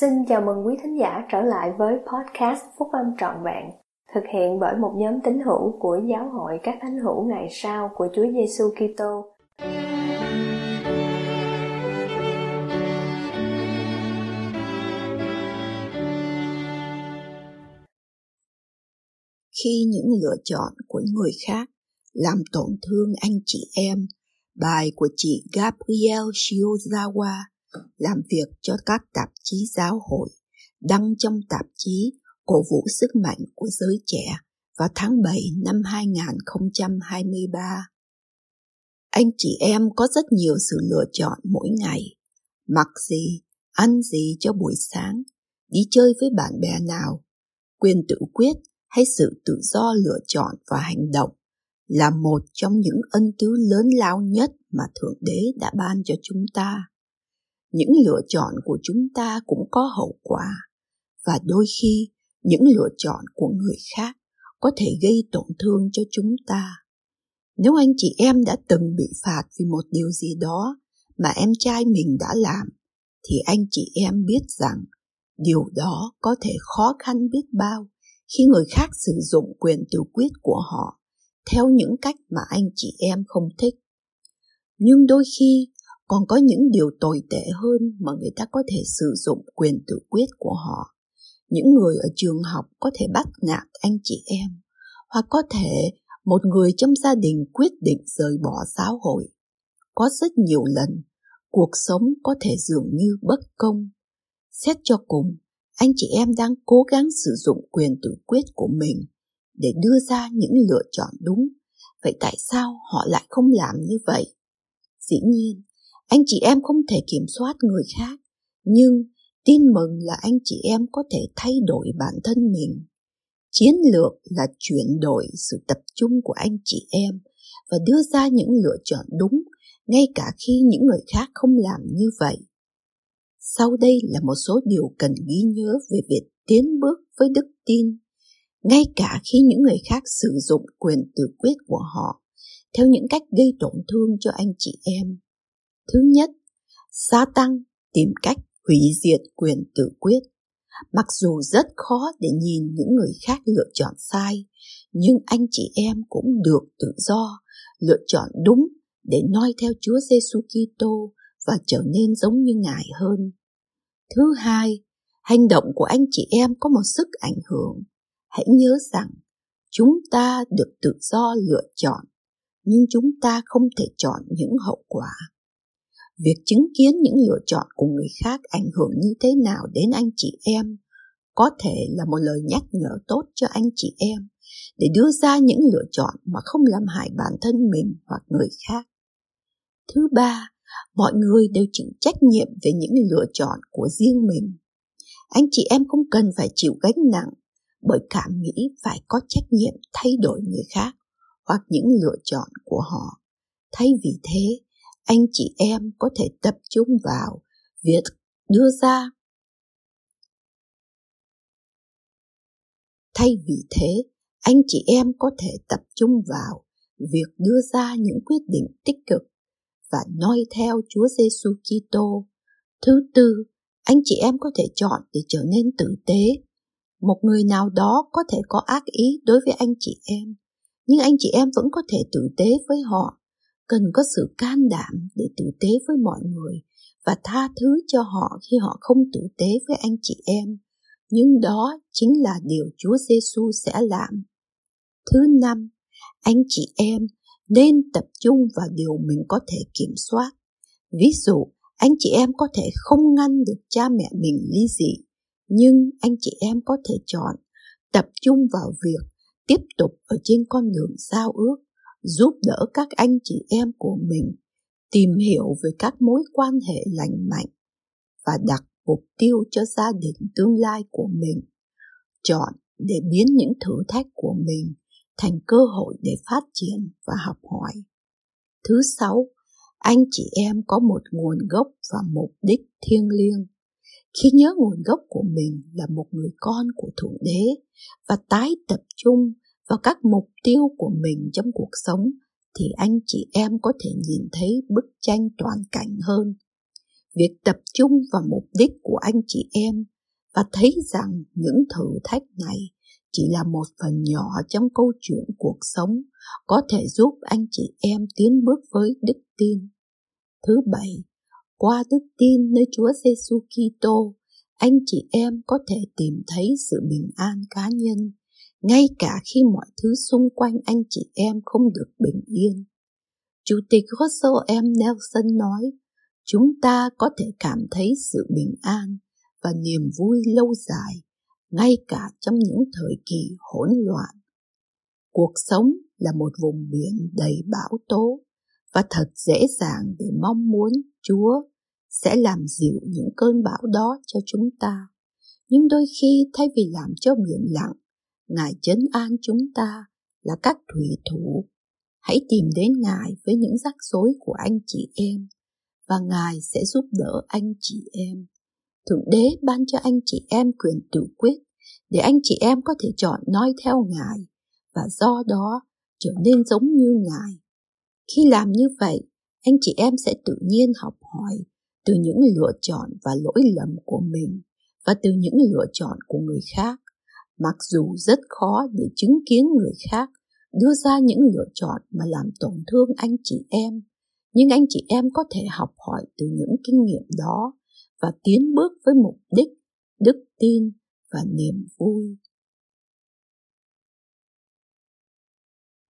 Xin chào mừng quý thính giả trở lại với podcast Phúc Âm Trọn Vẹn, thực hiện bởi một nhóm tín hữu của Giáo hội các thánh hữu ngày sau của Chúa Giêsu Kitô. Khi những lựa chọn của người khác làm tổn thương anh chị em, bài của chị Gabrielle Shiozawa làm việc cho các tạp chí giáo hội, đăng trong tạp chí cổ vũ sức mạnh của giới trẻ vào tháng 7 năm 2023. Anh chị em có rất nhiều sự lựa chọn mỗi ngày. Mặc gì, ăn gì cho buổi sáng, đi chơi với bạn bè nào, quyền tự quyết hay sự tự do lựa chọn và hành động là một trong những ân tứ lớn lao nhất mà Thượng Đế đã ban cho chúng ta những lựa chọn của chúng ta cũng có hậu quả. Và đôi khi, những lựa chọn của người khác có thể gây tổn thương cho chúng ta. Nếu anh chị em đã từng bị phạt vì một điều gì đó mà em trai mình đã làm, thì anh chị em biết rằng điều đó có thể khó khăn biết bao khi người khác sử dụng quyền tự quyết của họ theo những cách mà anh chị em không thích. Nhưng đôi khi còn có những điều tồi tệ hơn mà người ta có thể sử dụng quyền tự quyết của họ. Những người ở trường học có thể bắt nạt anh chị em, hoặc có thể một người trong gia đình quyết định rời bỏ giáo hội. Có rất nhiều lần, cuộc sống có thể dường như bất công. Xét cho cùng, anh chị em đang cố gắng sử dụng quyền tự quyết của mình để đưa ra những lựa chọn đúng. Vậy tại sao họ lại không làm như vậy? Dĩ nhiên anh chị em không thể kiểm soát người khác, nhưng tin mừng là anh chị em có thể thay đổi bản thân mình. Chiến lược là chuyển đổi sự tập trung của anh chị em và đưa ra những lựa chọn đúng, ngay cả khi những người khác không làm như vậy. Sau đây là một số điều cần ghi nhớ về việc tiến bước với đức tin. Ngay cả khi những người khác sử dụng quyền tự quyết của họ, theo những cách gây tổn thương cho anh chị em Thứ nhất, gia tăng tìm cách hủy diệt quyền tự quyết. Mặc dù rất khó để nhìn những người khác lựa chọn sai, nhưng anh chị em cũng được tự do lựa chọn đúng để noi theo Chúa Giêsu Kitô và trở nên giống như Ngài hơn. Thứ hai, hành động của anh chị em có một sức ảnh hưởng. Hãy nhớ rằng chúng ta được tự do lựa chọn, nhưng chúng ta không thể chọn những hậu quả việc chứng kiến những lựa chọn của người khác ảnh hưởng như thế nào đến anh chị em có thể là một lời nhắc nhở tốt cho anh chị em để đưa ra những lựa chọn mà không làm hại bản thân mình hoặc người khác. Thứ ba, mọi người đều chịu trách nhiệm về những lựa chọn của riêng mình. Anh chị em không cần phải chịu gánh nặng bởi cảm nghĩ phải có trách nhiệm thay đổi người khác hoặc những lựa chọn của họ. Thay vì thế anh chị em có thể tập trung vào việc đưa ra thay vì thế anh chị em có thể tập trung vào việc đưa ra những quyết định tích cực và noi theo Chúa Giêsu Kitô. Thứ tư, anh chị em có thể chọn để trở nên tử tế. Một người nào đó có thể có ác ý đối với anh chị em, nhưng anh chị em vẫn có thể tử tế với họ cần có sự can đảm để tử tế với mọi người và tha thứ cho họ khi họ không tử tế với anh chị em nhưng đó chính là điều Chúa Giêsu sẽ làm. Thứ năm, anh chị em nên tập trung vào điều mình có thể kiểm soát. Ví dụ, anh chị em có thể không ngăn được cha mẹ mình ly dị, nhưng anh chị em có thể chọn tập trung vào việc tiếp tục ở trên con đường giao ước giúp đỡ các anh chị em của mình, tìm hiểu về các mối quan hệ lành mạnh và đặt mục tiêu cho gia đình tương lai của mình. Chọn để biến những thử thách của mình thành cơ hội để phát triển và học hỏi. Thứ sáu, anh chị em có một nguồn gốc và mục đích thiêng liêng. Khi nhớ nguồn gốc của mình là một người con của thượng đế và tái tập trung vào các mục tiêu của mình trong cuộc sống thì anh chị em có thể nhìn thấy bức tranh toàn cảnh hơn việc tập trung vào mục đích của anh chị em và thấy rằng những thử thách này chỉ là một phần nhỏ trong câu chuyện cuộc sống có thể giúp anh chị em tiến bước với đức tin. Thứ bảy, qua đức tin nơi Chúa Giêsu Kitô, anh chị em có thể tìm thấy sự bình an cá nhân, ngay cả khi mọi thứ xung quanh anh chị em không được bình yên. Chủ tịch Russell M. Nelson nói, chúng ta có thể cảm thấy sự bình an và niềm vui lâu dài, ngay cả trong những thời kỳ hỗn loạn. Cuộc sống là một vùng biển đầy bão tố và thật dễ dàng để mong muốn Chúa sẽ làm dịu những cơn bão đó cho chúng ta. Nhưng đôi khi thay vì làm cho biển lặng, Ngài chấn an chúng ta là các thủy thủ. Hãy tìm đến Ngài với những rắc rối của anh chị em và Ngài sẽ giúp đỡ anh chị em. Thượng Đế ban cho anh chị em quyền tự quyết để anh chị em có thể chọn noi theo Ngài và do đó trở nên giống như Ngài. Khi làm như vậy, anh chị em sẽ tự nhiên học hỏi từ những lựa chọn và lỗi lầm của mình và từ những lựa chọn của người khác. Mặc dù rất khó để chứng kiến người khác đưa ra những lựa chọn mà làm tổn thương anh chị em, nhưng anh chị em có thể học hỏi từ những kinh nghiệm đó và tiến bước với mục đích, đức tin và niềm vui.